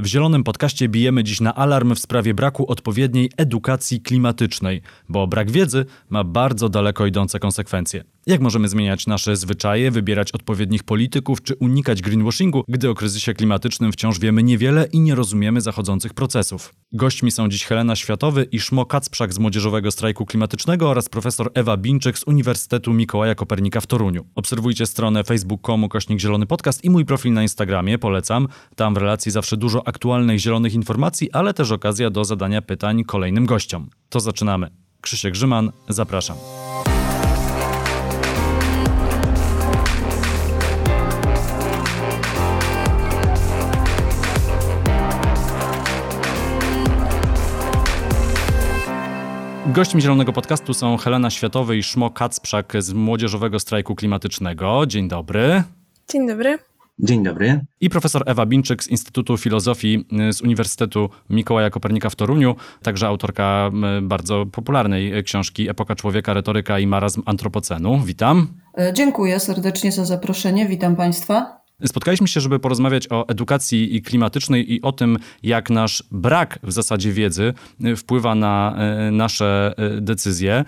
W Zielonym Podcaście bijemy dziś na alarm w sprawie braku odpowiedniej edukacji klimatycznej, bo brak wiedzy ma bardzo daleko idące konsekwencje. Jak możemy zmieniać nasze zwyczaje, wybierać odpowiednich polityków czy unikać greenwashingu, gdy o kryzysie klimatycznym wciąż wiemy niewiele i nie rozumiemy zachodzących procesów? Gośćmi są dziś Helena Światowy i Szmo Kacprzak z Młodzieżowego Strajku Klimatycznego oraz profesor Ewa Binczyk z Uniwersytetu Mikołaja Kopernika w Toruniu. Obserwujcie stronę facebook.com kośnik Zielony Podcast i mój profil na Instagramie, polecam. Tam w relacji zawsze dużo aktualnych zielonych informacji, ale też okazja do zadania pytań kolejnym gościom. To zaczynamy. Krzysiek Grzyman, zapraszam. Gośćmi Zielonego Podcastu są Helena Światowy i Szmo Kacprzak z Młodzieżowego Strajku Klimatycznego. Dzień dobry. Dzień dobry. Dzień dobry. I profesor Ewa Binczyk z Instytutu Filozofii y, z Uniwersytetu Mikołaja Kopernika w Toruniu, także autorka y, bardzo popularnej książki Epoka Człowieka, Retoryka i Marazm Antropocenu. Witam. E, dziękuję serdecznie za zaproszenie. Witam Państwa. Spotkaliśmy się, żeby porozmawiać o edukacji klimatycznej i o tym, jak nasz brak w zasadzie wiedzy y, wpływa na y, nasze y, decyzje.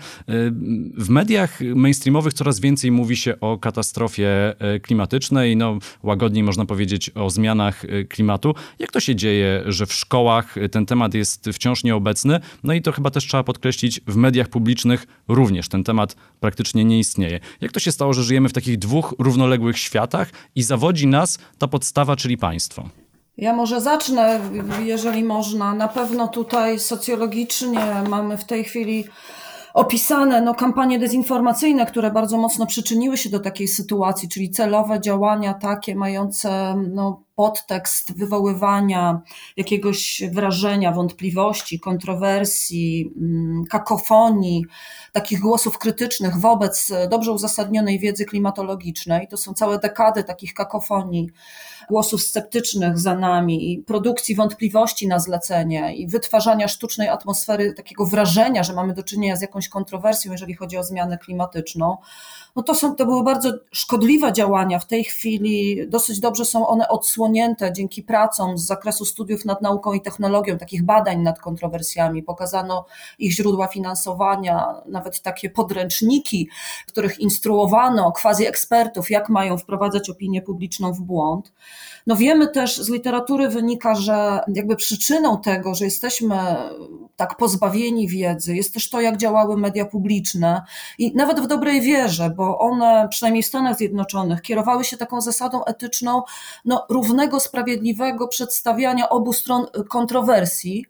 W mediach mainstreamowych coraz więcej mówi się o katastrofie klimatycznej, no łagodniej można powiedzieć o zmianach klimatu. Jak to się dzieje, że w szkołach ten temat jest wciąż nieobecny? No i to chyba też trzeba podkreślić, w mediach publicznych również ten temat praktycznie nie istnieje. Jak to się stało, że żyjemy w takich dwóch równoległych światach i zawodzi nas ta podstawa, czyli państwo? Ja może zacznę, jeżeli można. Na pewno tutaj socjologicznie mamy w tej chwili opisane no, kampanie dezinformacyjne, które bardzo mocno przyczyniły się do takiej sytuacji, czyli celowe działania takie mające no, podtekst wywoływania jakiegoś wrażenia, wątpliwości, kontrowersji, mm, kakofonii, takich głosów krytycznych wobec dobrze uzasadnionej wiedzy klimatologicznej. To są całe dekady takich kakofonii, głosów sceptycznych za nami i produkcji wątpliwości na zlecenie i wytwarzania sztucznej atmosfery, takiego wrażenia, że mamy do czynienia z jakąś kontrowersją, jeżeli chodzi o zmianę klimatyczną no to, są, to były bardzo szkodliwe działania. W tej chwili dosyć dobrze są one odsłonięte dzięki pracom z zakresu studiów nad nauką i technologią, takich badań nad kontrowersjami. Pokazano ich źródła finansowania, nawet takie podręczniki, których instruowano quasi ekspertów, jak mają wprowadzać opinię publiczną w błąd. No wiemy też, z literatury wynika, że jakby przyczyną tego, że jesteśmy tak pozbawieni wiedzy, jest też to, jak działały media publiczne i nawet w dobrej wierze, bo one, przynajmniej w Stanach Zjednoczonych, kierowały się taką zasadą etyczną no, równego, sprawiedliwego przedstawiania obu stron kontrowersji.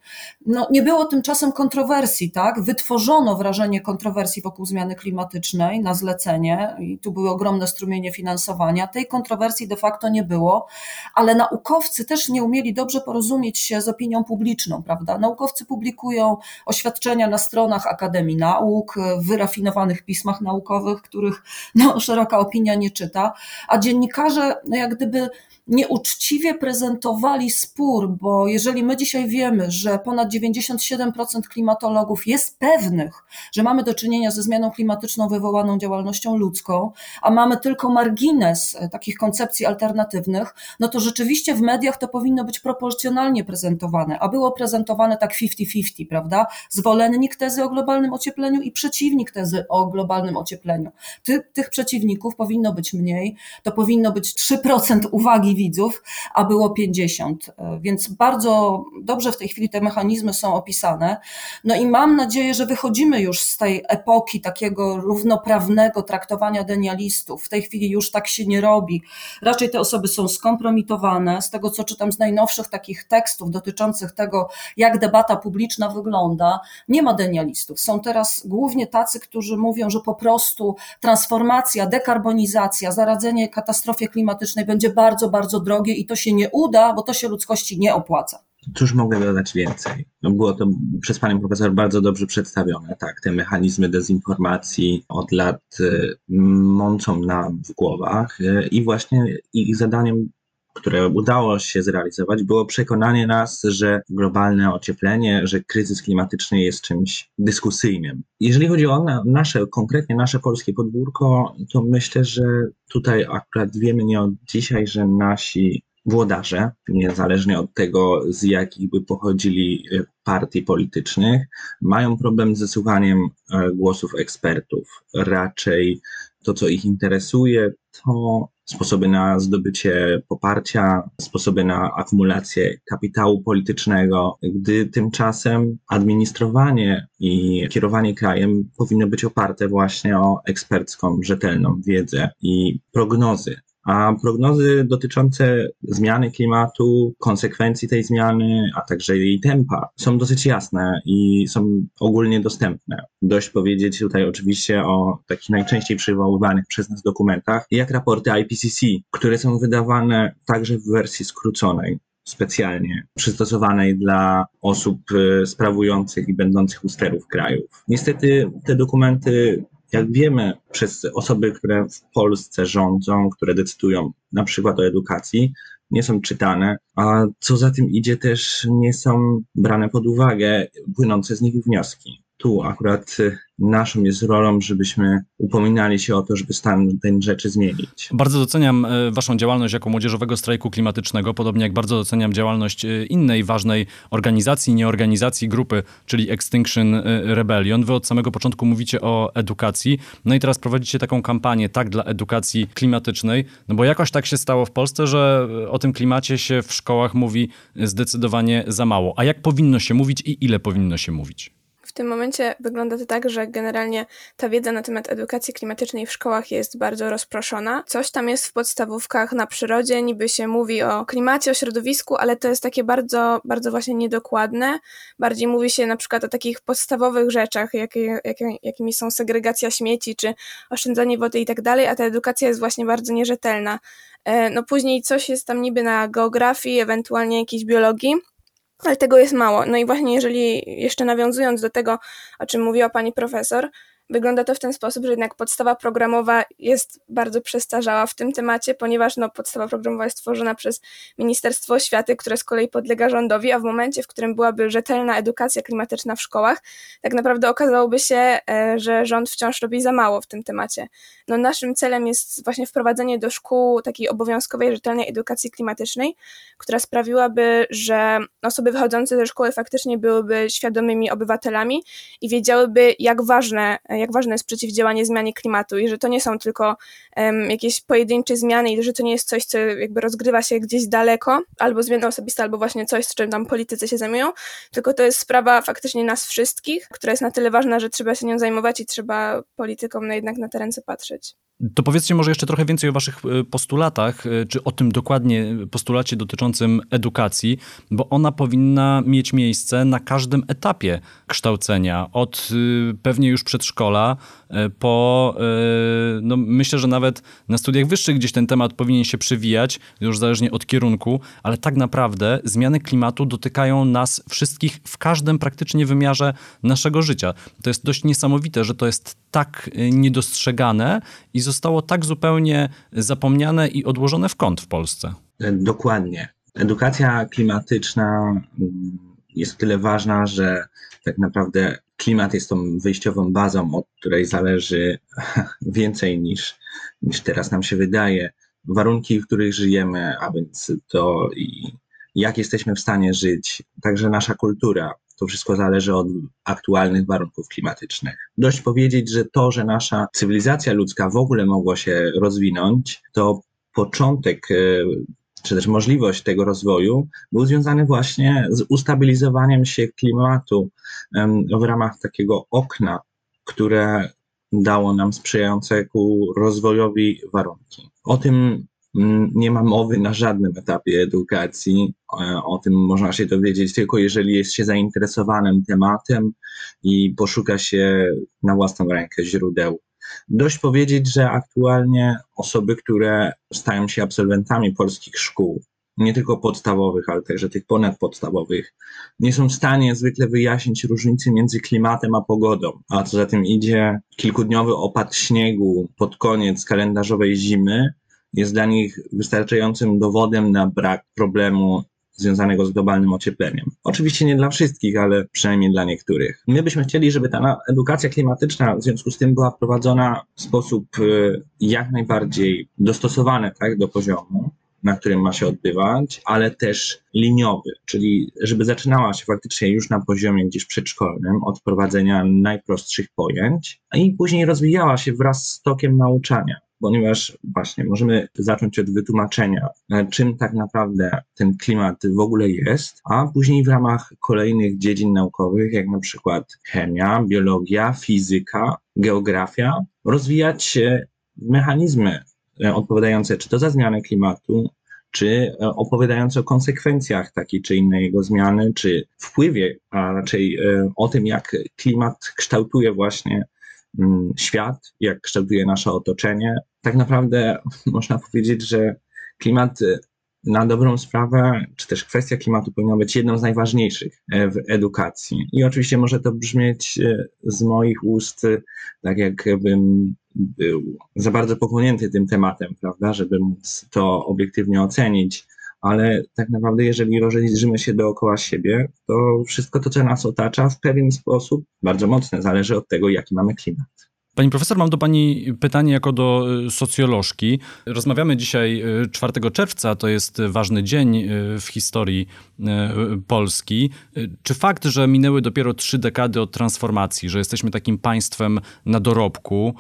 No, nie było tymczasem kontrowersji, tak? Wytworzono wrażenie kontrowersji wokół zmiany klimatycznej na zlecenie i tu były ogromne strumienie finansowania. Tej kontrowersji de facto nie było ale naukowcy też nie umieli dobrze porozumieć się z opinią publiczną, prawda? Naukowcy publikują oświadczenia na stronach Akademii Nauk, w wyrafinowanych pismach naukowych, których no, szeroka opinia nie czyta, a dziennikarze no, jak gdyby nieuczciwie prezentowali spór, bo jeżeli my dzisiaj wiemy, że ponad 97% klimatologów jest pewnych, że mamy do czynienia ze zmianą klimatyczną wywołaną działalnością ludzką, a mamy tylko margines e, takich koncepcji alternatywnych, no to rzeczywiście w mediach to powinno być proporcjonalnie prezentowane, a było prezentowane tak 50-50, prawda? Zwolennik tezy o globalnym ociepleniu i przeciwnik tezy o globalnym ociepleniu. Ty, tych przeciwników powinno być mniej, to powinno być 3% uwagi widzów, a było 50. E, więc bardzo dobrze w tej chwili te mechanizmy są opisane. No i mam nadzieję, że wychodzimy już z tej epoki takiego równoprawnego traktowania denialistów. W tej chwili już tak się nie robi. Raczej te osoby są skompromitowane. Z tego, co czytam z najnowszych takich tekstów dotyczących tego, jak debata publiczna wygląda, nie ma denialistów. Są teraz głównie tacy, którzy mówią, że po prostu transformacja, dekarbonizacja, zaradzenie katastrofie klimatycznej będzie bardzo, bardzo bardzo drogie i to się nie uda, bo to się ludzkości nie opłaca. Cóż mogę dodać więcej? No było to przez panią profesor bardzo dobrze przedstawione. Tak, te mechanizmy dezinformacji od lat y, mączą nam w głowach y, i właśnie ich zadaniem które udało się zrealizować, było przekonanie nas, że globalne ocieplenie, że kryzys klimatyczny jest czymś dyskusyjnym. Jeżeli chodzi o nasze, konkretnie nasze polskie podwórko, to myślę, że tutaj akurat wiemy nie od dzisiaj, że nasi włodarze, niezależnie od tego, z jakich by pochodzili e, partii politycznych, mają problem ze słuchaniem e, głosów ekspertów. Raczej to, co ich interesuje, to sposoby na zdobycie poparcia, sposoby na akumulację kapitału politycznego, gdy tymczasem administrowanie i kierowanie krajem powinno być oparte właśnie o ekspercką, rzetelną wiedzę i prognozy a prognozy dotyczące zmiany klimatu, konsekwencji tej zmiany, a także jej tempa są dosyć jasne i są ogólnie dostępne. Dość powiedzieć tutaj oczywiście o takich najczęściej przywoływanych przez nas dokumentach, jak raporty IPCC, które są wydawane także w wersji skróconej specjalnie przystosowanej dla osób e, sprawujących i będących u sterów krajów. Niestety te dokumenty jak wiemy, przez osoby, które w Polsce rządzą, które decydują na przykład o edukacji, nie są czytane, a co za tym idzie, też nie są brane pod uwagę płynące z nich wnioski. Tu akurat naszą jest rolą, żebyśmy upominali się o to, żeby stan tej rzeczy zmienić. Bardzo doceniam e, Waszą działalność jako Młodzieżowego Strajku Klimatycznego, podobnie jak bardzo doceniam działalność e, innej ważnej organizacji, nieorganizacji, grupy, czyli Extinction Rebellion. Wy od samego początku mówicie o edukacji, no i teraz prowadzicie taką kampanię, tak, dla edukacji klimatycznej, no bo jakoś tak się stało w Polsce, że o tym klimacie się w szkołach mówi zdecydowanie za mało. A jak powinno się mówić i ile powinno się mówić? W tym momencie wygląda to tak, że generalnie ta wiedza na temat edukacji klimatycznej w szkołach jest bardzo rozproszona. Coś tam jest w podstawówkach na przyrodzie, niby się mówi o klimacie, o środowisku, ale to jest takie bardzo, bardzo właśnie niedokładne. Bardziej mówi się na przykład o takich podstawowych rzeczach, jakie, jakie, jakimi są segregacja śmieci, czy oszczędzanie wody i tak dalej, a ta edukacja jest właśnie bardzo nierzetelna. E, no później coś jest tam niby na geografii, ewentualnie jakiejś biologii, ale tego jest mało. No i właśnie jeżeli jeszcze nawiązując do tego, o czym mówiła pani profesor, Wygląda to w ten sposób, że jednak podstawa programowa jest bardzo przestarzała w tym temacie, ponieważ no, podstawa programowa jest tworzona przez Ministerstwo Oświaty, które z kolei podlega rządowi, a w momencie, w którym byłaby rzetelna edukacja klimatyczna w szkołach, tak naprawdę okazałoby się, e, że rząd wciąż robi za mało w tym temacie. No, naszym celem jest właśnie wprowadzenie do szkół takiej obowiązkowej, rzetelnej edukacji klimatycznej, która sprawiłaby, że osoby wychodzące ze szkoły faktycznie byłyby świadomymi obywatelami i wiedziałyby, jak ważne jak ważne jest przeciwdziałanie zmianie klimatu i że to nie są tylko um, jakieś pojedyncze zmiany i że to nie jest coś, co jakby rozgrywa się gdzieś daleko, albo zmiany osobiste, albo właśnie coś, z czym tam politycy się zajmują, tylko to jest sprawa faktycznie nas wszystkich, która jest na tyle ważna, że trzeba się nią zajmować i trzeba politykom na jednak na te ręce patrzeć. To powiedzcie może jeszcze trochę więcej o waszych e, postulatach, e, czy o tym dokładnie postulacie dotyczącym edukacji, bo ona powinna mieć miejsce na każdym etapie kształcenia, od e, pewnie już przedszkola po, no myślę, że nawet na studiach wyższych gdzieś ten temat powinien się przywijać, już zależnie od kierunku, ale tak naprawdę zmiany klimatu dotykają nas wszystkich w każdym praktycznie wymiarze naszego życia. To jest dość niesamowite, że to jest tak niedostrzegane i zostało tak zupełnie zapomniane i odłożone w kąt w Polsce. Dokładnie. Edukacja klimatyczna mm, jest tyle ważna, że tak naprawdę klimat jest tą wyjściową bazą, od której zależy więcej niż, niż teraz nam się wydaje. Warunki, w których żyjemy, a więc to i jak jesteśmy w stanie żyć, także nasza kultura, to wszystko zależy od aktualnych warunków klimatycznych. Dość powiedzieć, że to, że nasza cywilizacja ludzka w ogóle mogła się rozwinąć, to początek e, czy też możliwość tego rozwoju był związany właśnie z ustabilizowaniem się klimatu w ramach takiego okna, które dało nam sprzyjające ku rozwojowi warunki. O tym nie ma mowy na żadnym etapie edukacji. E, o tym można się dowiedzieć tylko jeżeli jest się zainteresowanym tematem i poszuka się na własną rękę źródeł. Dość powiedzieć, że aktualnie osoby, które stają się absolwentami polskich szkół, nie tylko podstawowych, ale także tych ponadpodstawowych, nie są w stanie zwykle wyjaśnić różnicy między klimatem a pogodą. A co za tym idzie, kilkudniowy opad śniegu pod koniec kalendarzowej zimy jest dla nich wystarczającym dowodem na brak problemu związanego z globalnym ociepleniem. Oczywiście nie dla wszystkich, ale przynajmniej dla niektórych. My byśmy chcieli, żeby ta edukacja klimatyczna w związku z tym była prowadzona w sposób y, jak najbardziej dostosowany tak, do poziomu na którym ma się odbywać, ale też liniowy, czyli żeby zaczynała się faktycznie już na poziomie gdzieś przedszkolnym od prowadzenia najprostszych pojęć, i później rozwijała się wraz z tokiem nauczania ponieważ właśnie możemy zacząć od wytłumaczenia, e, czym tak naprawdę ten klimat w ogóle jest, a później w ramach kolejnych dziedzin naukowych, jak na przykład chemia, biologia, fizyka, geografia, rozwijać mechanizmy e, odpowiadające czy to za zmianę klimatu, czy e, opowiadające o konsekwencjach takiej czy innej jego zmiany, czy wpływie, a raczej o tym, jak klimat kształtuje właśnie świat, jak kształtuje nasze otoczenie, tak naprawdę można powiedzieć, że klimat y, na dobrą sprawę, czy też kwestia klimatu powinna być jedną z najważniejszych e, w edukacji. I oczywiście może to brzmieć y, z moich ust y, tak, jakbym był za bardzo pochłonięty tym tematem, prawda, żeby móc to obiektywnie ocenić. Ale tak naprawdę, jeżeli rozejrzymy się dookoła siebie, to wszystko to, co nas otacza, w pewien sposób bardzo mocno zależy od tego, jaki mamy klimat. Pani profesor, mam do Pani pytanie jako do y, socjolożki. Rozmawiamy dzisiaj 4 y, czerwca, to jest ważny dzień y, w historii Polski. Czy fakt, że minęły dopiero trzy dekady od transformacji, że jesteśmy takim państwem na dorobku,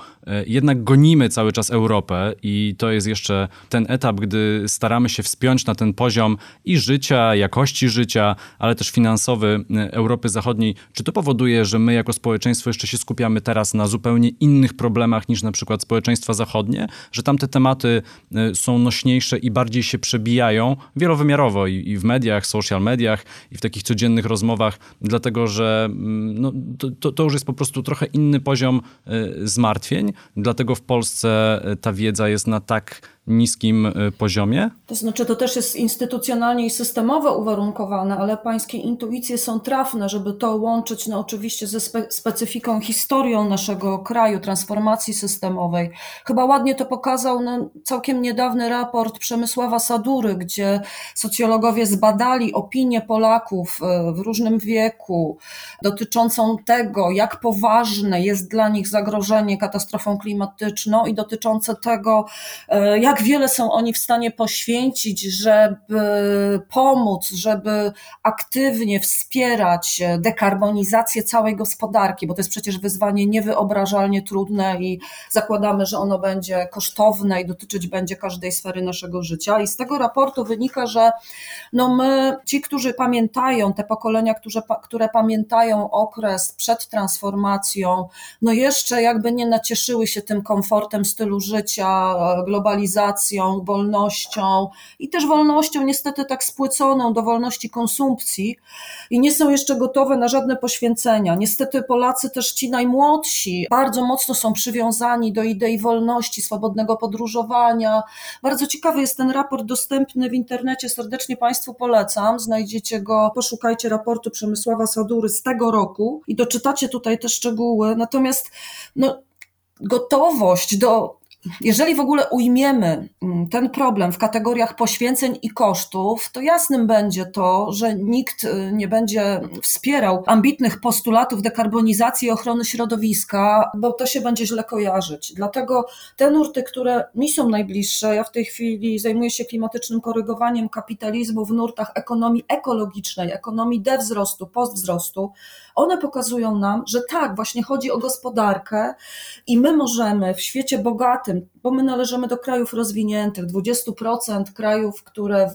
jednak gonimy cały czas Europę i to jest jeszcze ten etap, gdy staramy się wspiąć na ten poziom i życia, jakości życia, ale też finansowy Europy Zachodniej. Czy to powoduje, że my jako społeczeństwo jeszcze się skupiamy teraz na zupełnie innych problemach niż na przykład społeczeństwa zachodnie, że tam te tematy y, są nośniejsze i bardziej się przebijają wielowymiarowo i, i w mediach, social mediach i w takich codziennych rozmowach, dlatego że mm, no, to, to już jest po prostu trochę inny poziom y, zmartwień, dlatego w Polsce y, ta wiedza jest na tak niskim y, poziomie? To znaczy, to też jest instytucjonalnie i systemowo uwarunkowane, ale pańskie intuicje są trafne, żeby to łączyć no, oczywiście ze spe specyfiką, historią naszego kraju, transformacji systemowej. Chyba ładnie to pokazał no, całkiem niedawny raport Przemysława Sadury, gdzie socjologowie zbadali opinię Polaków y, w różnym wieku dotyczącą tego, jak poważne jest dla nich zagrożenie katastrofą klimatyczną i dotyczące tego, y, jak jak wiele są oni w stanie poświęcić, żeby pomóc, żeby aktywnie wspierać dekarbonizację całej gospodarki, bo to jest przecież wyzwanie niewyobrażalnie trudne i zakładamy, że ono będzie kosztowne i dotyczyć będzie każdej sfery naszego życia. I z tego raportu wynika, że no my, ci, którzy pamiętają, te pokolenia, które, które pamiętają okres przed transformacją, no jeszcze jakby nie nacieszyły się tym komfortem stylu życia, globalizacji, wolnością i też wolnością niestety tak spłyconą do wolności konsumpcji i nie są jeszcze gotowe na żadne poświęcenia. Niestety Polacy też ci najmłodsi bardzo mocno są przywiązani do idei wolności, swobodnego podróżowania. Bardzo ciekawy jest ten raport dostępny w internecie, serdecznie Państwu polecam. Znajdziecie go, poszukajcie raportu Przemysława Sadury z tego roku i doczytacie tutaj te szczegóły. Natomiast no, gotowość do jeżeli w ogóle ujmiemy mm, ten problem w kategoriach poświęceń i kosztów, to jasnym będzie to, że nikt y, nie będzie wspierał ambitnych postulatów dekarbonizacji i ochrony środowiska, bo to się będzie źle kojarzyć. Dlatego te nurty, które mi są najbliższe, ja w tej chwili zajmuję się klimatycznym korygowaniem kapitalizmu w nurtach ekonomii ekologicznej, ekonomii dewzrostu, postwzrostu, one pokazują nam, że tak, właśnie chodzi o gospodarkę i my możemy w świecie bogatym, bo my należymy do krajów rozwiniętych, 20% krajów, które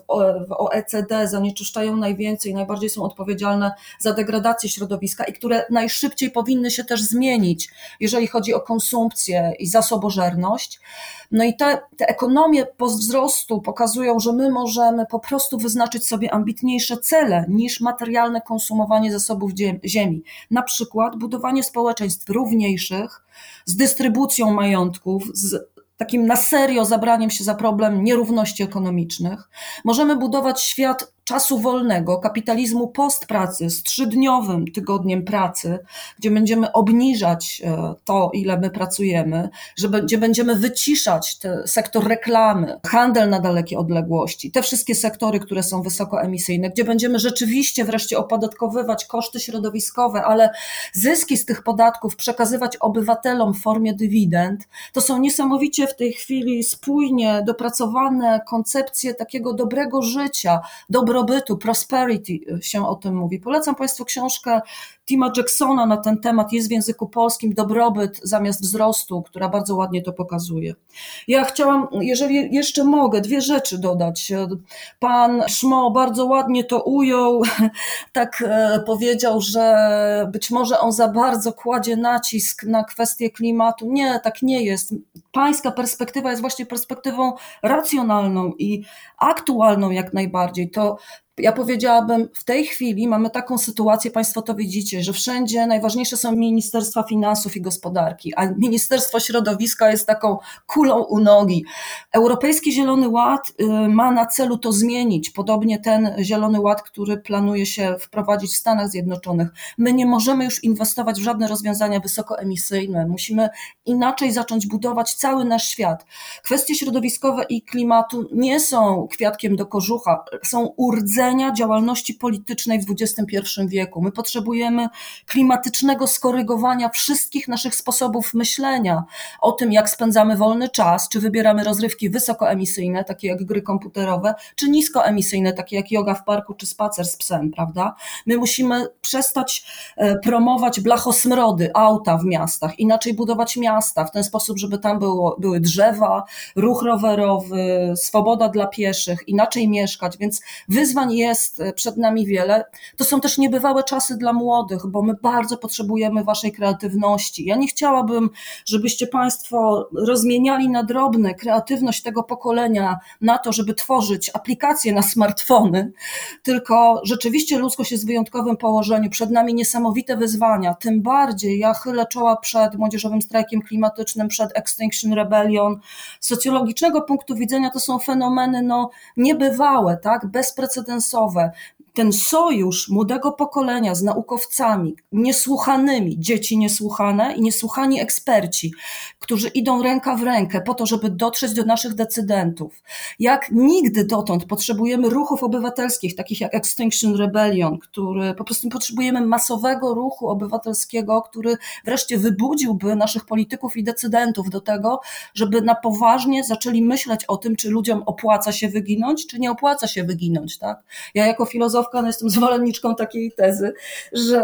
w OECD zanieczyszczają najwięcej, najbardziej są odpowiedzialne za degradację środowiska i które najszybciej powinny się też zmienić, jeżeli chodzi o konsumpcję i zasobożerność. No i te, te ekonomie postwzrostu pokazują, że my możemy po prostu wyznaczyć sobie ambitniejsze cele niż materialne konsumowanie zasobów ziemi. Na przykład budowanie społeczeństw równiejszych, z dystrybucją majątków, z takim na serio zabraniem się za problem nierówności ekonomicznych. Możemy budować świat czasu wolnego, kapitalizmu postpracy z trzydniowym tygodniem pracy, gdzie będziemy obniżać e, to, ile my pracujemy, że gdzie będziemy wyciszać sektor reklamy, handel na dalekie odległości, te wszystkie sektory, które są wysokoemisyjne, gdzie będziemy rzeczywiście wreszcie opodatkowywać koszty środowiskowe, ale zyski z tych podatków przekazywać obywatelom w formie dywidend, to są niesamowicie w tej chwili spójnie dopracowane koncepcje takiego dobrego życia, dobrobytu, prosperity się o tym mówi. Polecam Państwu książkę Tima Jacksona na ten temat, jest w języku polskim Dobrobyt zamiast wzrostu, która bardzo ładnie to pokazuje. Ja chciałam, jeżeli jeszcze mogę, dwie rzeczy dodać. Pan Szmo bardzo ładnie to ujął, tak e, powiedział, że być może on za bardzo kładzie nacisk na kwestię klimatu. Nie, tak nie jest. Pańska perspektywa jest właśnie perspektywą racjonalną i aktualną jak najbardziej. To ja powiedziałabym, w tej chwili mamy taką sytuację, Państwo to widzicie, że wszędzie najważniejsze są Ministerstwa Finansów i Gospodarki, a Ministerstwo Środowiska jest taką kulą u nogi. Europejski Zielony Ład y, ma na celu to zmienić, podobnie ten Zielony Ład, który planuje się wprowadzić w Stanach Zjednoczonych. My nie możemy już inwestować w żadne rozwiązania wysokoemisyjne, musimy inaczej zacząć budować cały nasz świat. Kwestie środowiskowe i klimatu nie są kwiatkiem do kożucha, są urdzeniem działalności politycznej w XXI wieku. My potrzebujemy klimatycznego skorygowania wszystkich naszych sposobów myślenia o tym, jak spędzamy wolny czas, czy wybieramy rozrywki wysokoemisyjne, takie jak gry komputerowe, czy niskoemisyjne, takie jak yoga w parku, czy spacer z psem, prawda? My musimy przestać e, promować blachosmrody, auta w miastach, inaczej budować miasta w ten sposób, żeby tam było, były drzewa, ruch rowerowy, swoboda dla pieszych, inaczej mieszkać, więc wyzwań jest e, przed nami wiele. To są też niebywałe czasy dla młodych, bo my bardzo potrzebujemy Waszej kreatywności. Ja nie chciałabym, żebyście Państwo rozmieniali na drobne kreatywność tego pokolenia na to, żeby tworzyć aplikacje na smartfony, tylko rzeczywiście ludzkość jest w wyjątkowym położeniu. Przed nami niesamowite wyzwania. Tym bardziej ja chylę czoła przed młodzieżowym strajkiem klimatycznym, przed Extinction Rebellion. Z socjologicznego punktu widzenia to są fenomeny no, niebywałe, tak? bezprecedensowe sova. Ten sojusz młodego pokolenia z naukowcami, niesłuchanymi, dzieci niesłuchane i niesłuchani eksperci, którzy idą ręka w rękę po to, żeby dotrzeć do naszych decydentów. Jak nigdy dotąd potrzebujemy ruchów obywatelskich, takich jak Extinction Rebellion, który po prostu potrzebujemy masowego ruchu obywatelskiego, który wreszcie wybudziłby naszych polityków i decydentów do tego, żeby na poważnie zaczęli myśleć o tym, czy ludziom opłaca się wyginąć, czy nie opłaca się wyginąć. Tak? Ja jako filozof no jestem zwolenniczką takiej tezy, że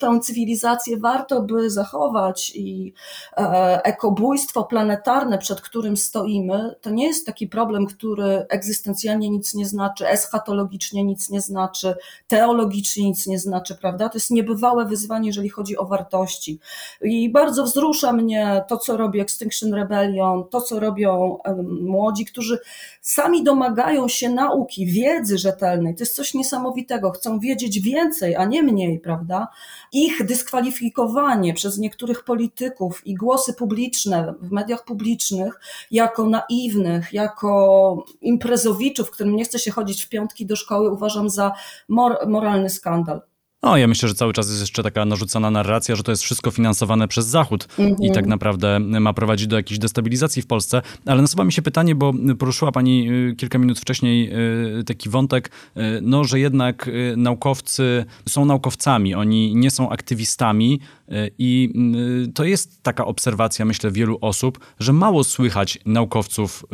tę cywilizację warto by zachować i e, ekobójstwo planetarne, przed którym stoimy, to nie jest taki problem, który egzystencjalnie nic nie znaczy, eschatologicznie nic nie znaczy, teologicznie nic nie znaczy, prawda? To jest niebywałe wyzwanie, jeżeli chodzi o wartości. I bardzo wzrusza mnie to, co robi Extinction Rebellion, to, co robią młodzi, którzy sami domagają się nauki, wiedzy rzetelnej. To jest coś niesamowitego niesamowitego, chcą wiedzieć więcej, a nie mniej, prawda? Ich dyskwalifikowanie przez niektórych polityków i głosy publiczne w mediach publicznych jako naiwnych, jako imprezowiczów, którym nie chce się chodzić w piątki do szkoły, uważam za mor moralny skandal. No, ja myślę, że cały czas jest jeszcze taka narzucana narracja, że to jest wszystko finansowane przez Zachód mhm. i tak naprawdę ma prowadzić do jakiejś destabilizacji w Polsce. Ale nasuwa mi się pytanie, bo poruszyła pani y, kilka minut wcześniej y, taki wątek, y, no, że jednak naukowcy są naukowcami, oni nie są aktywistami i to jest taka obserwacja, myślę, wielu osób, że mało słychać naukowców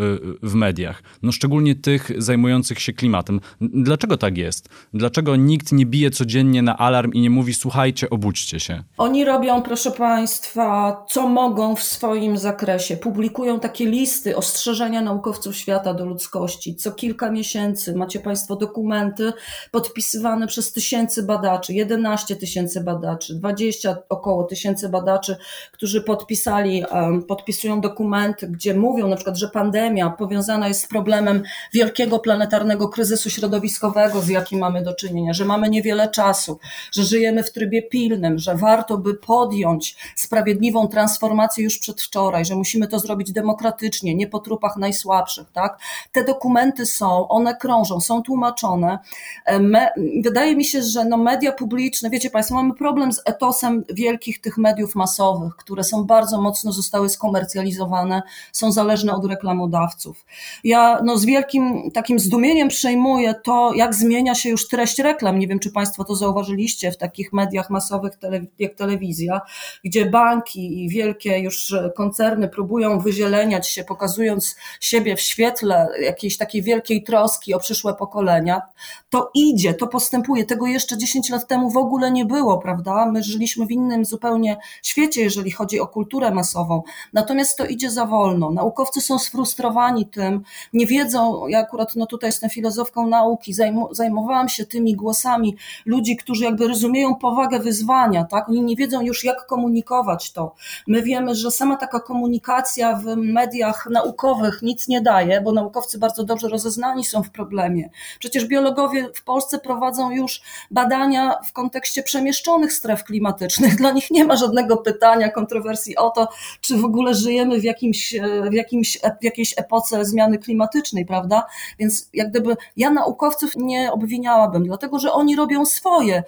w mediach, no szczególnie tych zajmujących się klimatem. Dlaczego tak jest? Dlaczego nikt nie bije codziennie na alarm i nie mówi słuchajcie, obudźcie się. Oni robią, proszę Państwa, co mogą w swoim zakresie. Publikują takie listy ostrzeżenia naukowców świata do ludzkości. Co kilka miesięcy macie Państwo dokumenty podpisywane przez tysięcy badaczy, 11 tysięcy badaczy, 20 około około tysięcy badaczy, którzy podpisali, podpisują dokumenty, gdzie mówią na przykład, że pandemia powiązana jest z problemem wielkiego planetarnego kryzysu środowiskowego, z jakim mamy do czynienia, że mamy niewiele czasu, że żyjemy w trybie pilnym, że warto by podjąć sprawiedliwą transformację już przedwczoraj, że musimy to zrobić demokratycznie, nie po trupach najsłabszych, tak? Te dokumenty są, one krążą, są tłumaczone. E, me, wydaje mi się, że no media publiczne, wiecie Państwo, mamy problem z etosem wielkich tych mediów masowych, które są bardzo mocno zostały skomercjalizowane, są zależne od reklamodawców. Ja no, z wielkim takim zdumieniem przejmuję to, jak zmienia się już treść reklam. Nie wiem, czy Państwo to zauważyliście w takich mediach masowych jak telewizja, gdzie banki i wielkie już koncerny próbują wyzieleniać się, pokazując siebie w świetle jakiejś takiej wielkiej troski o przyszłe pokolenia. To idzie, to postępuje. Tego jeszcze 10 lat temu w ogóle nie było, prawda? My żyliśmy w innym zupełnie świecie, jeżeli chodzi o kulturę masową. Natomiast to idzie za wolno. Naukowcy są sfrustrowani tym, nie wiedzą, ja akurat no tutaj jestem filozofką nauki, zajmowałam się tymi głosami ludzi, którzy jakby rozumieją powagę wyzwania, tak? Oni nie wiedzą już, jak komunikować to. My wiemy, że sama taka komunikacja w mediach naukowych nic nie daje, bo naukowcy bardzo dobrze rozeznani są w problemie. Przecież biologowie w Polsce prowadzą już badania w kontekście przemieszczonych stref klimatycznych. Dla nich nie ma żadnego pytania, kontrowersji o to, czy w ogóle żyjemy w, jakimś, w, jakimś, w jakiejś epoce zmiany klimatycznej, prawda? Więc jak gdyby ja naukowców nie obwiniałabym, dlatego że oni robią swoje.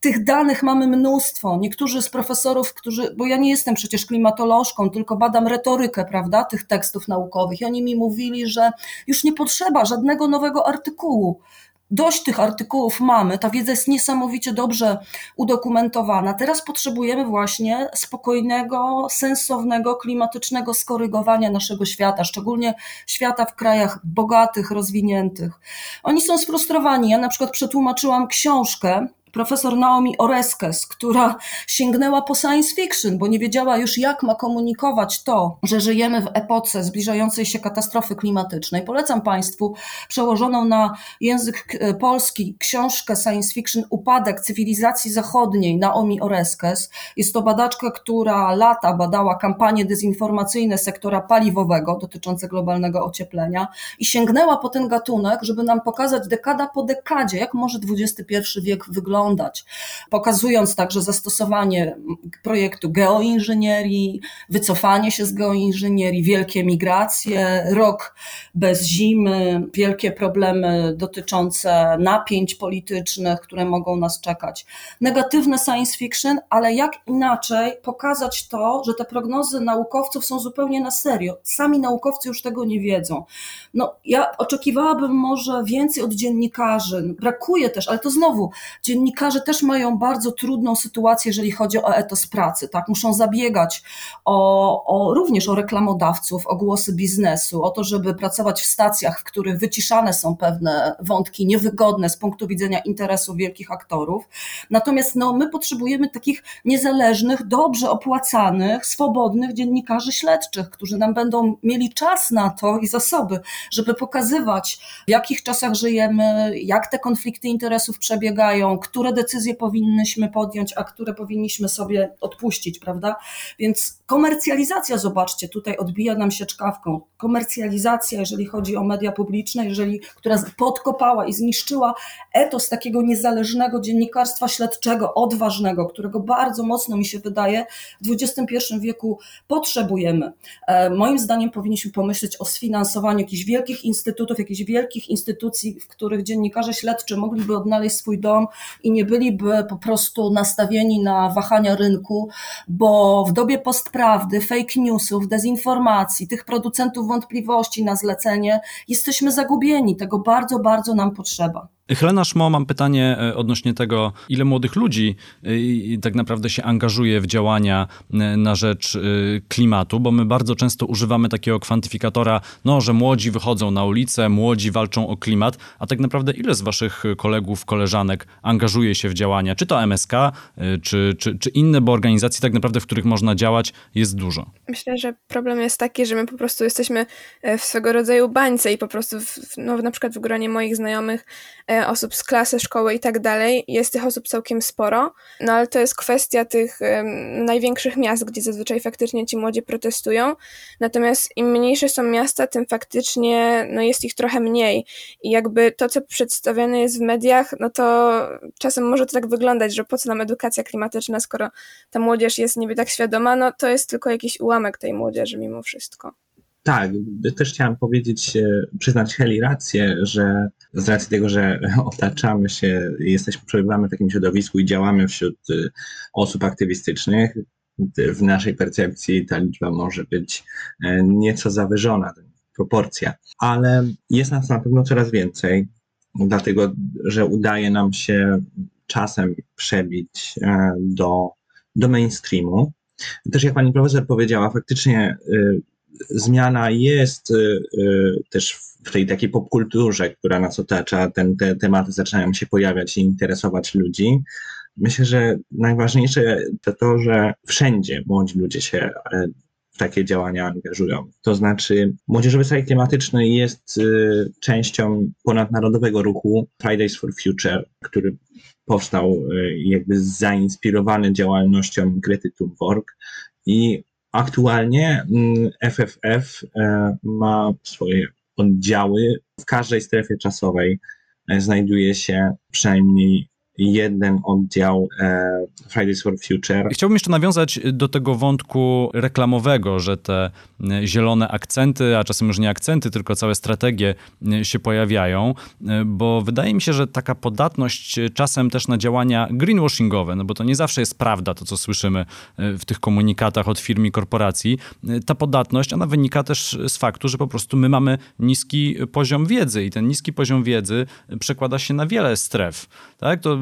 Tych danych mamy mnóstwo. Niektórzy z profesorów, którzy, bo ja nie jestem przecież klimatolożką, tylko badam retorykę, prawda, tych tekstów naukowych. I oni mi mówili, że już nie potrzeba żadnego nowego artykułu dość tych artykułów mamy, ta wiedza jest niesamowicie dobrze udokumentowana. Teraz potrzebujemy właśnie spokojnego, sensownego, klimatycznego skorygowania naszego świata, szczególnie świata w krajach bogatych, rozwiniętych. Oni są sfrustrowani. Ja na przykład przetłumaczyłam książkę profesor Naomi Oreskes, która sięgnęła po science fiction, bo nie wiedziała już, jak ma komunikować to, że żyjemy w epoce zbliżającej się katastrofy klimatycznej. Polecam Państwu przełożoną na język e, polski książkę science fiction Upadek cywilizacji zachodniej Naomi Oreskes. Jest to badaczka, która lata badała kampanie dezinformacyjne sektora paliwowego dotyczące globalnego ocieplenia i sięgnęła po ten gatunek, żeby nam pokazać dekada po dekadzie, jak może XXI wiek wyglądać wyglądać, pokazując także zastosowanie projektu geoinżynierii, wycofanie się z geoinżynierii, wielkie migracje, rok bez zimy, wielkie problemy dotyczące napięć politycznych, które mogą nas czekać. Negatywne science fiction, ale jak inaczej pokazać to, że te prognozy naukowców są zupełnie na serio. Sami naukowcy już tego nie wiedzą. No, ja oczekiwałabym może więcej od dziennikarzy. Brakuje też, ale to znowu, dziennikarze dziennikarze też mają bardzo trudną sytuację, jeżeli chodzi o etos pracy, tak? Muszą zabiegać o, o, również o reklamodawców, o głosy biznesu, o to, żeby pracować w stacjach, w których wyciszane są pewne wątki niewygodne z punktu widzenia interesu wielkich aktorów. Natomiast no, my potrzebujemy takich niezależnych, dobrze opłacanych, swobodnych dziennikarzy śledczych, którzy nam będą mieli czas na to i zasoby, żeby pokazywać, w jakich czasach żyjemy, jak te konflikty interesów przebiegają, które decyzje powinnyśmy podjąć, a które powinniśmy sobie odpuścić, prawda? Więc komercjalizacja, zobaczcie, tutaj odbija nam się czkawką. Komercjalizacja, jeżeli chodzi o media publiczne, jeżeli, która podkopała i zniszczyła etos takiego niezależnego dziennikarstwa śledczego, odważnego, którego bardzo mocno mi się wydaje w XXI wieku potrzebujemy. E, moim zdaniem powinniśmy pomyśleć o sfinansowaniu jakichś wielkich instytutów, jakichś wielkich instytucji, w których dziennikarze śledczy mogliby odnaleźć swój dom i nie byliby po prostu nastawieni na wahania rynku, bo w dobie postprawdy, fake newsów, dezinformacji, tych producentów wątpliwości na zlecenie, jesteśmy zagubieni. Tego bardzo, bardzo nam potrzeba. Helena Szmo, mam pytanie e, odnośnie tego, ile młodych ludzi e, tak naprawdę się angażuje w działania e, na rzecz klimatu, bo my bardzo często używamy takiego kwantyfikatora, no, że młodzi wychodzą na ulicę, młodzi walczą o klimat, a tak naprawdę ile z waszych kolegów, koleżanek angażuje się w działania, czy to MSK, czy, czy, czy inne, bo organizacji tak naprawdę, w których można działać, jest dużo. Myślę, że problem jest taki, że my po prostu jesteśmy w swego rodzaju bańce i po prostu, w, no, na przykład w gronie moich znajomych osób z klasy, szkoły i tak dalej. Jest tych osób całkiem sporo, no ale to jest kwestia tych największych miast, gdzie zazwyczaj faktycznie ci młodzi protestują. Natomiast im mniejsze są miasta, tym faktycznie no, jest ich trochę mniej. I jakby to, co przedstawiane jest w mediach, no to czasem może to tak wyglądać, że po co nam edukacja klimatyczna, skoro ta młodzież jest niby tak świadoma, no to jest tylko jakiś ułamek tej młodzieży mimo wszystko. Tak, też chciałam powiedzieć, e, przyznać Heli rację, że z racji tego, że otaczamy się, jesteśmy, przebywamy w takim środowisku i działamy wśród e, osób aktywistycznych, w naszej percepcji ta liczba może być e, nieco zawyżona, proporcja, ale jest nas na pewno coraz więcej, dlatego że udaje nam się czasem przebić do, do mainstreamu. Też jak pani profesor powiedziała, faktycznie zmiana jest y, y, też w tej takiej popkulturze, która nas otacza, ten, te tematy zaczynają się pojawiać i interesować ludzi. Myślę, że najważniejsze to to, że wszędzie młodzi ludzie się e, w takie działania angażują. To znaczy, Młodzieżowy Strajk Klimatyczny jest y, częścią ponadnarodowego ruchu Fridays for Future, który powstał jakby zainspirowany działalnością Grety Thunberg i Aktualnie FFF mm, e, ma swoje oddziały. W każdej strefie czasowej e, znajduje się przynajmniej jeden oddział e, Fridays for Future. Chciałbym jeszcze nawiązać do tego wątku reklamowego, że te e, zielone akcenty, a czasem już nie akcenty, tylko całe strategie e, się pojawiają, bo wydaje mi się, że taka podatność czasem też na działania greenwashingowe, no bo to nie zawsze jest prawda to, co słyszymy w tych komunikatach od firm i korporacji. Ta podatność, ona wynika też z faktu, że po prostu my mamy niski poziom wiedzy i ten niski poziom wiedzy przekłada się na wiele stref. Tak? To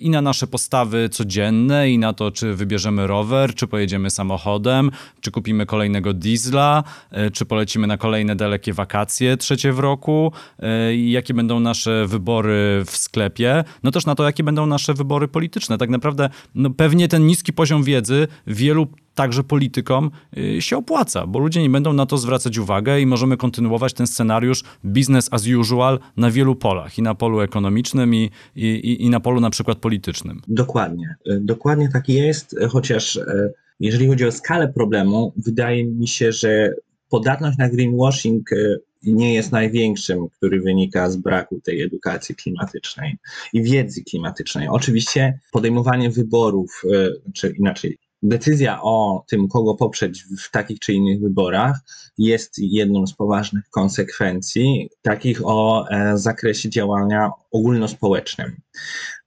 i na nasze postawy codzienne, i na to, czy wybierzemy rower, czy pojedziemy samochodem, czy kupimy kolejnego diesla, e, czy polecimy na kolejne dalekie wakacje trzecie w roku, e, i jakie będą nasze wybory w sklepie, no też na to, jakie będą nasze wybory polityczne. Tak naprawdę no pewnie ten niski poziom wiedzy wielu także politykom y, się opłaca, bo ludzie nie będą na to zwracać uwagę i możemy kontynuować ten scenariusz business as usual na wielu polach, i na polu ekonomicznym, i, i, i na polu na przykład politycznym. Dokładnie, y, dokładnie tak jest, chociaż y, jeżeli chodzi o skalę problemu, wydaje mi się, że podatność na greenwashing nie jest największym, który wynika z braku tej edukacji klimatycznej i wiedzy klimatycznej. Oczywiście podejmowanie wyborów, czy inaczej, decyzja o tym, kogo poprzeć w takich czy innych wyborach, jest jedną z poważnych konsekwencji takich o e, zakresie działania ogólnospołecznym.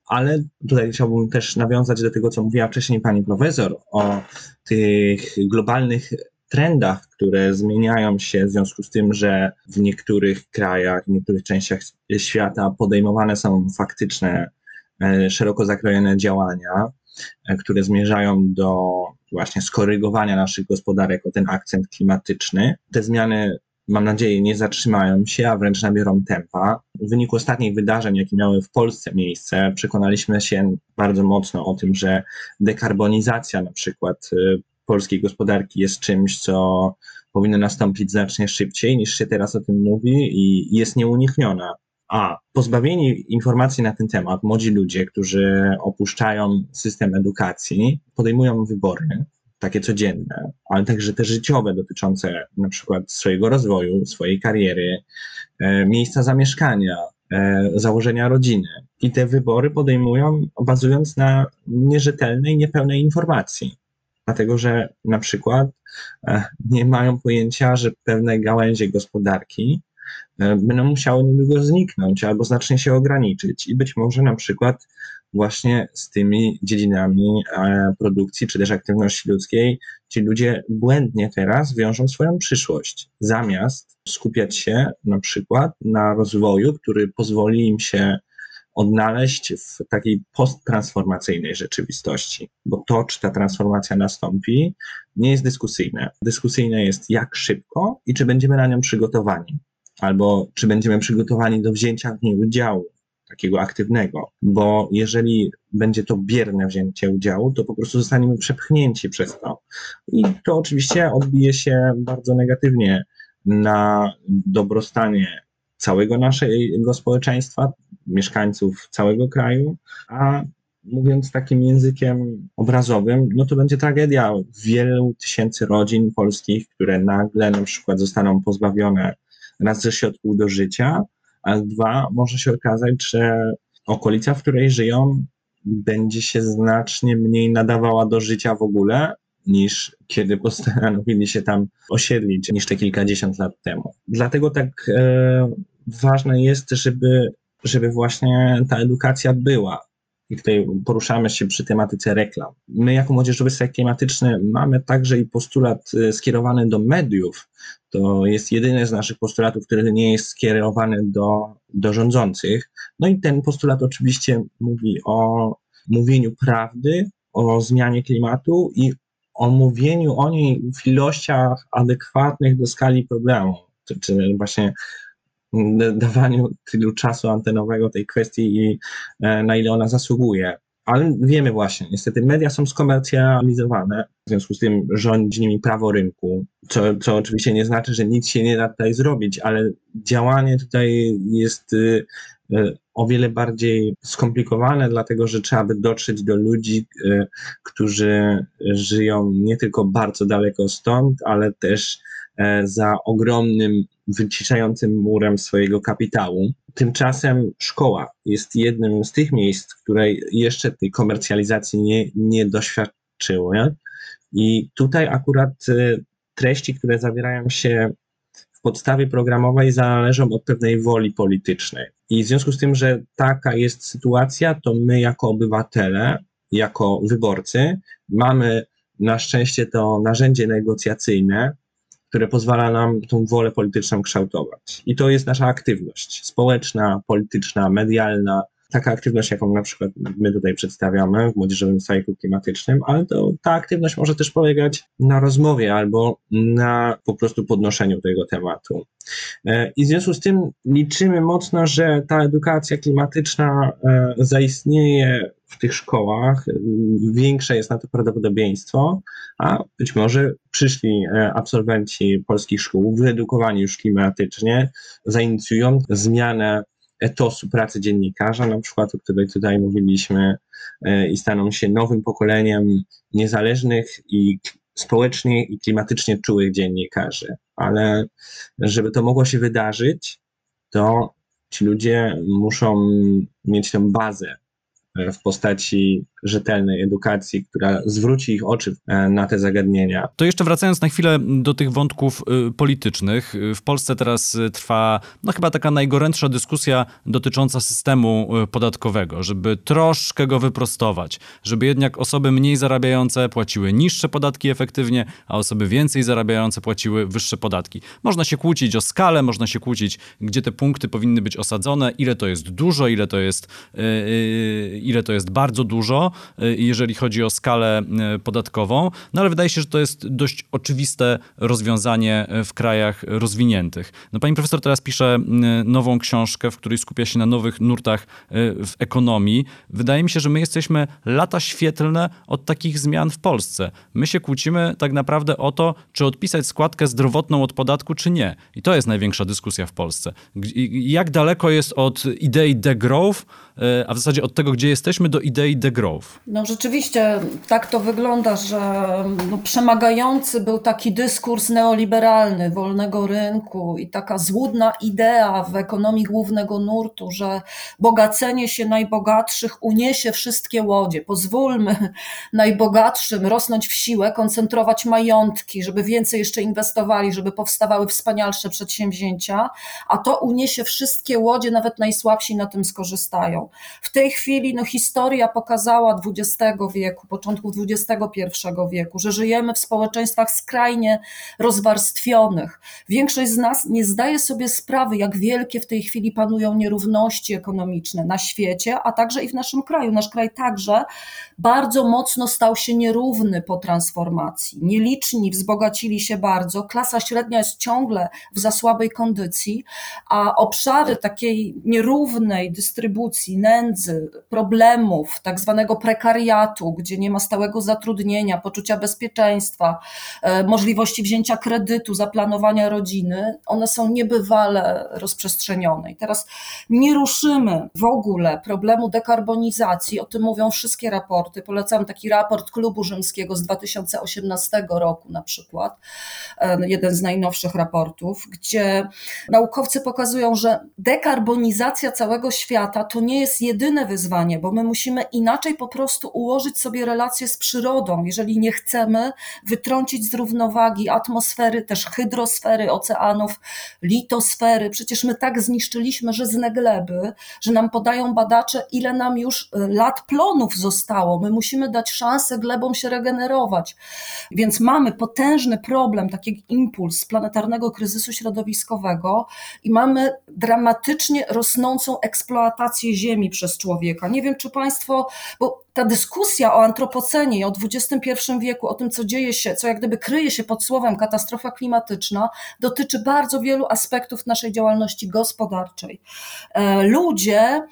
Ale tutaj chciałbym też nawiązać do tego, co mówiła wcześniej pani profesor, o tych globalnych trendach, które zmieniają się w związku z tym, że w niektórych krajach, w niektórych częściach świata podejmowane są faktyczne, e, szeroko zakrojone działania, E, które zmierzają do właśnie skorygowania naszych gospodarek o ten akcent klimatyczny. Te zmiany mam nadzieję, nie zatrzymają się, a wręcz nabiorą tempa. W wyniku ostatnich wydarzeń, jakie miały w Polsce miejsce, przekonaliśmy się bardzo mocno o tym, że dekarbonizacja na przykład e, polskiej gospodarki jest czymś, co powinno nastąpić znacznie szybciej niż się teraz o tym mówi i jest nieunikniona. A pozbawieni informacji na ten temat, młodzi ludzie, którzy opuszczają system edukacji, podejmują wybory, takie codzienne, ale także te życiowe, dotyczące na przykład swojego rozwoju, swojej kariery, e, miejsca zamieszkania, e, założenia rodziny. I te wybory podejmują bazując na nierzetelnej, niepełnej informacji. Dlatego, że na przykład e, nie mają pojęcia, że pewne gałęzie gospodarki będą musiały niedługo zniknąć albo znacznie się ograniczyć. I być może na przykład właśnie z tymi dziedzinami e, produkcji czy też aktywności ludzkiej. Ci ludzie błędnie teraz wiążą swoją przyszłość, zamiast skupiać się na przykład na rozwoju, który pozwoli im się odnaleźć w takiej posttransformacyjnej rzeczywistości, bo to, czy ta transformacja nastąpi, nie jest dyskusyjne. Dyskusyjne jest, jak szybko i czy będziemy na nią przygotowani. Albo czy będziemy przygotowani do wzięcia w niej udziału, takiego aktywnego, bo jeżeli będzie to bierne wzięcie udziału, to po prostu zostaniemy przepchnięci przez to. I to oczywiście odbije się bardzo negatywnie na dobrostanie całego naszego społeczeństwa, mieszkańców całego kraju, a mówiąc takim językiem obrazowym, no to będzie tragedia wielu tysięcy rodzin polskich, które nagle na przykład zostaną pozbawione raz ze środków do życia, a dwa może się okazać, że okolica, w której żyją, będzie się znacznie mniej nadawała do życia w ogóle, niż kiedy postanowili się tam osiedlić, niż te kilkadziesiąt lat temu. Dlatego tak e, ważne jest, żeby, żeby właśnie ta edukacja była. I tutaj poruszamy się przy tematyce reklam. My, jako Młodzieżowy Strajk Klimatyczny, mamy także i postulat e, skierowany do mediów. To jest jedyny z naszych postulatów, który nie jest skierowany do, do rządzących. No i ten postulat oczywiście mówi o mówieniu prawdy, o zmianie klimatu i o mówieniu o niej w ilościach adekwatnych do skali problemu, czy, czy właśnie dawaniu tylu czasu antenowego tej kwestii i e, na ile ona zasługuje. Ale wiemy właśnie, niestety media są skomercjalizowane, w związku z tym rządzi nimi prawo rynku, co, co oczywiście nie znaczy, że nic się nie da tutaj zrobić, ale działanie tutaj jest y, y, o wiele bardziej skomplikowane, dlatego że trzeba by dotrzeć do ludzi, y, którzy żyją nie tylko bardzo daleko stąd, ale też e, za ogromnym, wyciszającym murem swojego kapitału. Tymczasem szkoła jest jednym z tych miejsc, które jeszcze tej komercjalizacji nie, nie doświadczyły. I tutaj akurat e, treści, które zawierają się w podstawie programowej, zależą od pewnej woli politycznej. I w związku z tym, że taka jest sytuacja, to my jako obywatele, jako wyborcy, mamy na szczęście to narzędzie negocjacyjne, które pozwala nam tą wolę polityczną kształtować. I to jest nasza aktywność społeczna, polityczna, medialna, taka aktywność, jaką na przykład my tutaj przedstawiamy w Młodzieżowym Strajku Klimatycznym, ale to, ta aktywność może też polegać na rozmowie albo na po prostu podnoszeniu tego tematu. E, I w związku z tym liczymy mocno, że ta edukacja klimatyczna e, zaistnieje w tych szkołach, większe jest na to prawdopodobieństwo, a być może przyszli e, absolwenci polskich szkół, wyedukowani już klimatycznie, zainicjują zmianę etosu pracy dziennikarza, na przykład, o której tutaj mówiliśmy, e, i staną się nowym pokoleniem niezależnych i społecznie i klimatycznie czułych dziennikarzy. Ale żeby to mogło się wydarzyć, to ci ludzie muszą mieć tę bazę w postaci rzetelnej edukacji, która zwróci ich oczy e, na te zagadnienia. To jeszcze wracając na chwilę do tych wątków e, politycznych. W Polsce teraz trwa no chyba taka najgorętsza dyskusja dotycząca systemu podatkowego, żeby troszkę go wyprostować, żeby jednak osoby mniej zarabiające płaciły niższe podatki efektywnie, a osoby więcej zarabiające płaciły wyższe podatki. Można się kłócić o skalę, można się kłócić, gdzie te punkty powinny być osadzone, ile to jest dużo, ile to jest yy, ile to jest bardzo dużo, y, jeżeli chodzi o skalę y, podatkową, no ale wydaje się, że to jest dość oczywiste rozwiązanie y, w krajach rozwiniętych. No pani profesor teraz pisze nową książkę, w której skupia się na nowych nurtach w ekonomii. Wydaje mi się, że my jesteśmy lata świetlne od takich zmian w Polsce. My się kłócimy tak naprawdę o to, czy odpisać składkę zdrowotną od podatku, czy nie. I to jest największa dyskusja w Polsce. Jak daleko jest od idei degrowth, a w zasadzie od tego, gdzie jesteśmy, do idei degrowth. No rzeczywiście tak to wygląda, że no, przemagający był taki dyskurs neoliberalny, wolnego rynku i taka złudna idea w ekonomii głównego nurtu, że bogacenie się najbogatszych uniesie wszystkie łodzie. Pozwólmy najbogatszym rosnąć w siłę, koncentrować majątki, żeby więcej jeszcze inwestowali, żeby powstawały wspanialsze przedsięwzięcia, a to uniesie wszystkie łodzie, nawet najsłabsi na tym skorzystają. W tej chwili no, historia pokazała XX wieku, początku XXI wieku, że żyjemy w społeczeństwach skrajnie rozwarstwionych. Większość z nas nie zdaje sobie sprawy, jak wielkie w tej chwili panują nierówności ekonomiczne na świecie, a także i w naszym kraju. Nasz kraj także bardzo mocno stał się nierówny po transformacji. Nieliczni wzbogacili się bardzo, klasa średnia jest ciągle w za słabej kondycji, a obszary takiej nierównej dystrybucji, nędzy, problemów, problemów, tak zwanego prekariatu, gdzie nie ma stałego zatrudnienia, poczucia bezpieczeństwa, e, możliwości wzięcia kredytu, zaplanowania rodziny, one są niebywale rozprzestrzenione. I teraz nie ruszymy w ogóle problemu dekarbonizacji, o tym mówią wszystkie raporty. Polecam taki raport Klubu Rzymskiego z 2018 roku na przykład, e, jeden z najnowszych raportów, gdzie naukowcy pokazują, że dekarbonizacja całego świata to nie jest jedyne wyzwanie, bo my musimy inaczej po prostu ułożyć sobie relacje z przyrodą, jeżeli nie chcemy wytrącić z równowagi atmosfery, też hydrosfery oceanów, litosfery. Przecież my tak zniszczyliśmy żyzne gleby, że nam podają badacze, ile nam już e, lat plonów zostało. My musimy dać szansę glebom się regenerować. Więc mamy potężny problem, taki impuls planetarnego kryzysu środowiskowego i mamy dramatycznie rosnącą eksploatację ziemi przez człowieka. Nie wiem, czy Państwo, bo ta dyskusja o antropocenie i o XXI wieku, o tym, co dzieje się, co jak gdyby kryje się pod słowem katastrofa klimatyczna, dotyczy bardzo wielu aspektów naszej działalności gospodarczej. E, ludzie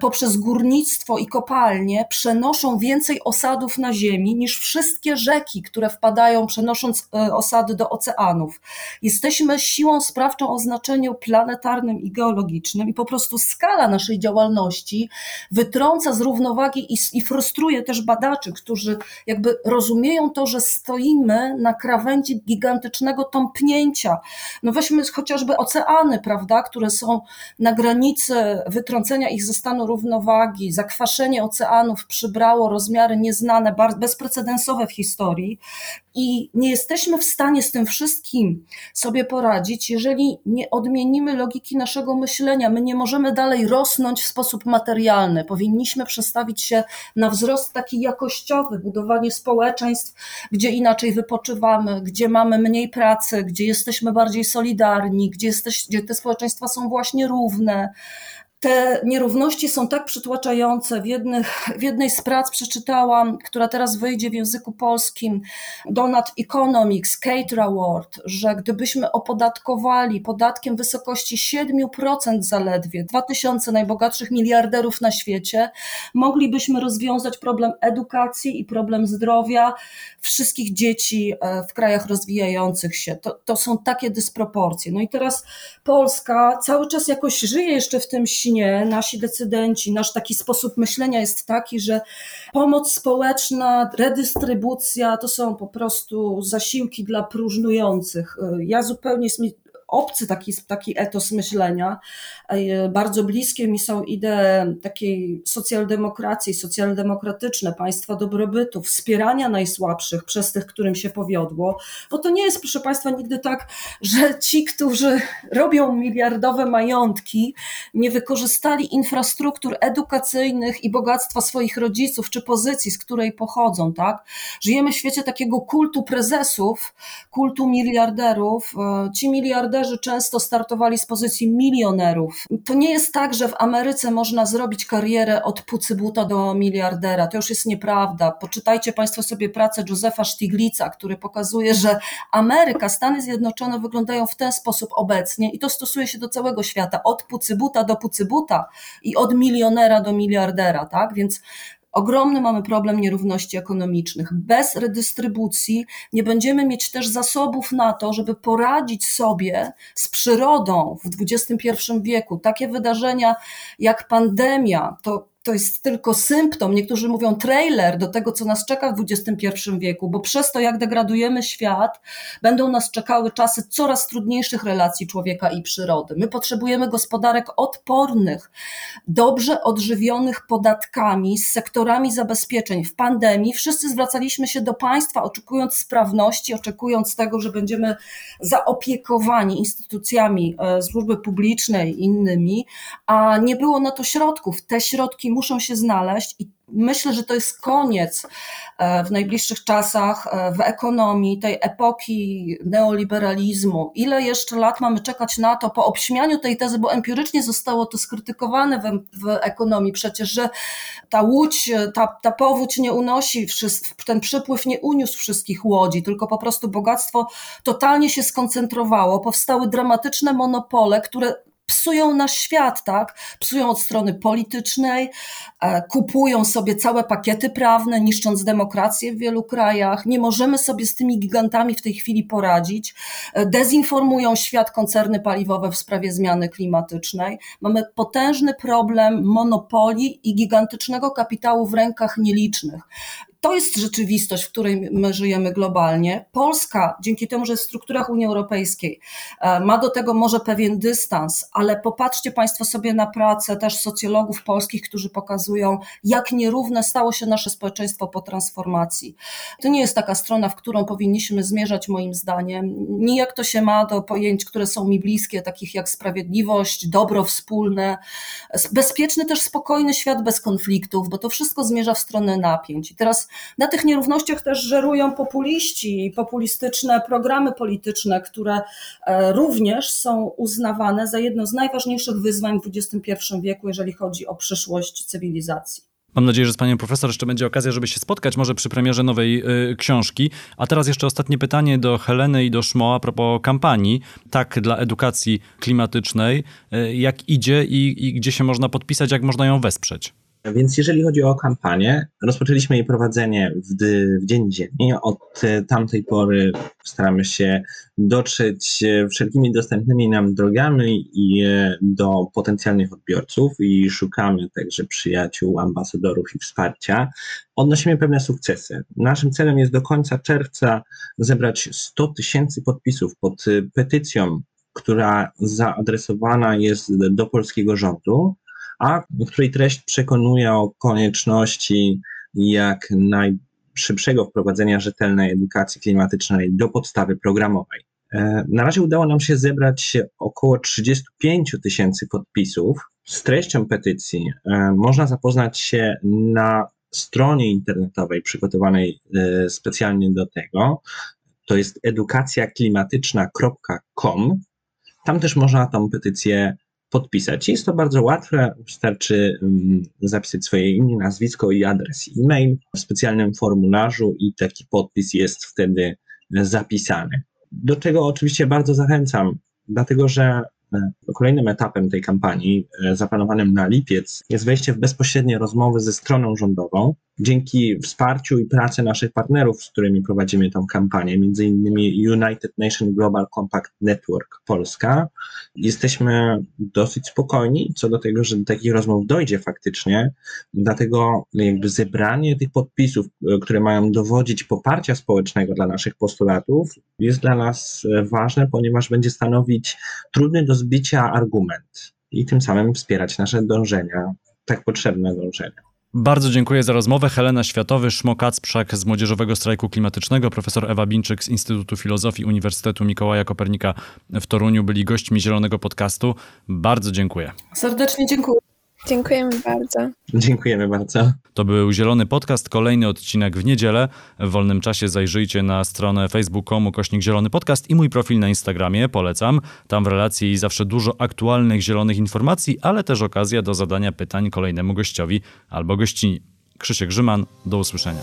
poprzez górnictwo i kopalnie przenoszą więcej osadów na ziemi niż wszystkie rzeki, które wpadają, przenosząc e, osady do oceanów. Jesteśmy siłą sprawczą o znaczeniu planetarnym i geologicznym i po prostu skala naszej działalności wytrąca z równowagi i, i frustruje też badaczy, którzy jakby rozumieją to, że stoimy na krawędzi gigantycznego tąpnięcia. No weźmy chociażby oceany, prawda, które są na granicy wytrącenia ich ze równowagi. Zakwaszenie oceanów przybrało rozmiary nieznane, bezprecedensowe w historii i nie jesteśmy w stanie z tym wszystkim sobie poradzić, jeżeli nie odmienimy logiki naszego myślenia. My nie możemy dalej rosnąć w sposób materialny. Powinniśmy przestawić się na wzrost taki jakościowy, budowanie społeczeństw, gdzie inaczej wypoczywamy, gdzie mamy mniej pracy, gdzie jesteśmy bardziej solidarni, gdzie, jesteś, gdzie te społeczeństwa są właśnie równe te nierówności są tak przytłaczające. W, jednych, w jednej z prac przeczytałam, która teraz wyjdzie w języku polskim, Donut Economics, Cater Award, że gdybyśmy opodatkowali podatkiem wysokości 7% zaledwie 2000 najbogatszych miliarderów na świecie, moglibyśmy rozwiązać problem edukacji i problem zdrowia wszystkich dzieci e, w krajach rozwijających się. To, to są takie dysproporcje. No i teraz Polska cały czas jakoś żyje jeszcze w tym śnie, nasi decydenci, nasz taki sposób myślenia jest taki, że pomoc społeczna, redystrybucja to są po prostu zasiłki dla próżnujących. Ja zupełnie jest obcy taki, taki etos myślenia. E, bardzo bliskie mi są idee takiej socjaldemokracji, socjaldemokratyczne, państwa dobrobytu, wspierania najsłabszych przez tych, którym się powiodło, bo to nie jest, proszę Państwa, nigdy tak, że ci, którzy robią miliardowe majątki, nie wykorzystali infrastruktur edukacyjnych i bogactwa swoich rodziców czy pozycji, z której pochodzą, tak? Żyjemy w świecie takiego kultu prezesów, kultu miliarderów. E, ci miliarderzy miliarderzy często startowali z pozycji milionerów. To nie jest tak, że w Ameryce można zrobić karierę od pucybuta do miliardera. To już jest nieprawda. Poczytajcie Państwo sobie pracę Józefa Stiglitza, który pokazuje, że Ameryka, Stany Zjednoczone wyglądają w ten sposób obecnie i to stosuje się do całego świata, od pucybuta do pucybuta i od milionera do miliardera, tak? Więc Ogromny mamy problem nierówności ekonomicznych. Bez redystrybucji nie będziemy mieć też zasobów na to, żeby poradzić sobie z przyrodą w XXI wieku. Takie wydarzenia jak pandemia to to jest tylko symptom, niektórzy mówią trailer do tego, co nas czeka w XXI wieku, bo przez to, jak degradujemy świat, będą nas czekały czasy coraz trudniejszych relacji człowieka i przyrody. My potrzebujemy gospodarek odpornych, dobrze odżywionych podatkami, z sektorami zabezpieczeń. W pandemii wszyscy zwracaliśmy się do państwa, oczekując sprawności, oczekując tego, że będziemy zaopiekowani instytucjami e, służby publicznej i innymi, a nie było na to środków. Te środki muszą się znaleźć i myślę, że to jest koniec e, w najbliższych czasach e, w ekonomii tej epoki neoliberalizmu. Ile jeszcze lat mamy czekać na to po obśmianiu tej tezy, bo empirycznie zostało to skrytykowane w, w ekonomii przecież, że ta łódź, ta, ta powódź nie unosi, ten przypływ nie uniósł wszystkich łodzi, tylko po prostu bogactwo totalnie się skoncentrowało. Powstały dramatyczne monopole, które psują nasz świat, tak? Psują od strony politycznej, e, kupują sobie całe pakiety prawne, niszcząc demokrację w wielu krajach. Nie możemy sobie z tymi gigantami w tej chwili poradzić. E, dezinformują świat koncerny paliwowe w sprawie zmiany klimatycznej. Mamy potężny problem monopoli i gigantycznego kapitału w rękach nielicznych. To jest rzeczywistość, w której my żyjemy globalnie. Polska, dzięki temu, że jest w strukturach Unii Europejskiej, e, ma do tego może pewien dystans, ale popatrzcie Państwo sobie na pracę też socjologów polskich, którzy pokazują, jak nierówne stało się nasze społeczeństwo po transformacji. To nie jest taka strona, w którą powinniśmy zmierzać, moim zdaniem. Nijak to się ma do pojęć, które są mi bliskie, takich jak sprawiedliwość, dobro wspólne, bezpieczny też spokojny świat bez konfliktów, bo to wszystko zmierza w stronę napięć. I teraz na tych nierównościach też żerują populiści i populistyczne programy polityczne, które e, również są uznawane za jedno z najważniejszych wyzwań w XXI wieku, jeżeli chodzi o przyszłość cywilizacji. Mam nadzieję, że z panią profesor jeszcze będzie okazja, żeby się spotkać, może przy premierze nowej y, książki. A teraz jeszcze ostatnie pytanie do Heleny i do Szmo a propos kampanii. Tak, dla edukacji klimatycznej. Y, jak idzie i, i gdzie się można podpisać, jak można ją wesprzeć? Więc jeżeli chodzi o kampanię, rozpoczęliśmy jej prowadzenie w, w Dzień Ziemi. Od e, tamtej pory staramy się dotrzeć e, wszelkimi dostępnymi nam drogami i e, do potencjalnych odbiorców i szukamy także przyjaciół, ambasadorów i wsparcia. Odnosimy pewne sukcesy. Naszym celem jest do końca czerwca zebrać 100 tysięcy podpisów pod petycją, która zaadresowana jest do polskiego rządu a której treść przekonuje o konieczności jak najszybszego wprowadzenia rzetelnej edukacji klimatycznej do podstawy programowej. E, na razie udało nam się zebrać około 35 tysięcy podpisów. Z treścią petycji e, można zapoznać się na stronie internetowej przygotowanej e, specjalnie do tego. To jest edukacjaklimatyczna.com. Tam też można tą petycję podpisać. Jest to bardzo łatwe, wystarczy mm, zapisać swoje imię, nazwisko i adres e-mail w specjalnym formularzu i taki podpis jest wtedy zapisany. Do czego oczywiście bardzo zachęcam, dlatego że kolejnym etapem tej kampanii, e, zaplanowanym na lipiec, jest wejście w bezpośrednie rozmowy ze stroną rządową. Dzięki wsparciu i pracy naszych partnerów, z którymi prowadzimy tę kampanię, innymi United Nations Global Compact Network Polska, jesteśmy dosyć spokojni co do tego, że do takich rozmów dojdzie faktycznie. Dlatego jakby zebranie tych podpisów, e, które mają dowodzić poparcia społecznego dla naszych postulatów, jest dla nas ważne, ponieważ będzie stanowić trudny do zbicia argument i tym samym wspierać nasze dążenia, tak potrzebne dążenia. Bardzo dziękuję za rozmowę. Helena Światowy, Szmo Kacprzak z Młodzieżowego Strajku Klimatycznego, profesor Ewa Binczyk z Instytutu Filozofii Uniwersytetu Mikołaja Kopernika w Toruniu byli gośćmi Zielonego Podcastu. Bardzo dziękuję. Serdecznie dziękuję. Dziękujemy bardzo. Dziękujemy bardzo. To był Zielony Podcast, kolejny odcinek w niedzielę. W wolnym czasie zajrzyjcie na stronę facebook.com kośnik Zielony Podcast i mój profil na Instagramie, polecam. Tam w relacji zawsze dużo aktualnych zielonych informacji, ale też okazja do zadania pytań kolejnemu gościowi albo gościni. Krzysiek Grzyman, do usłyszenia.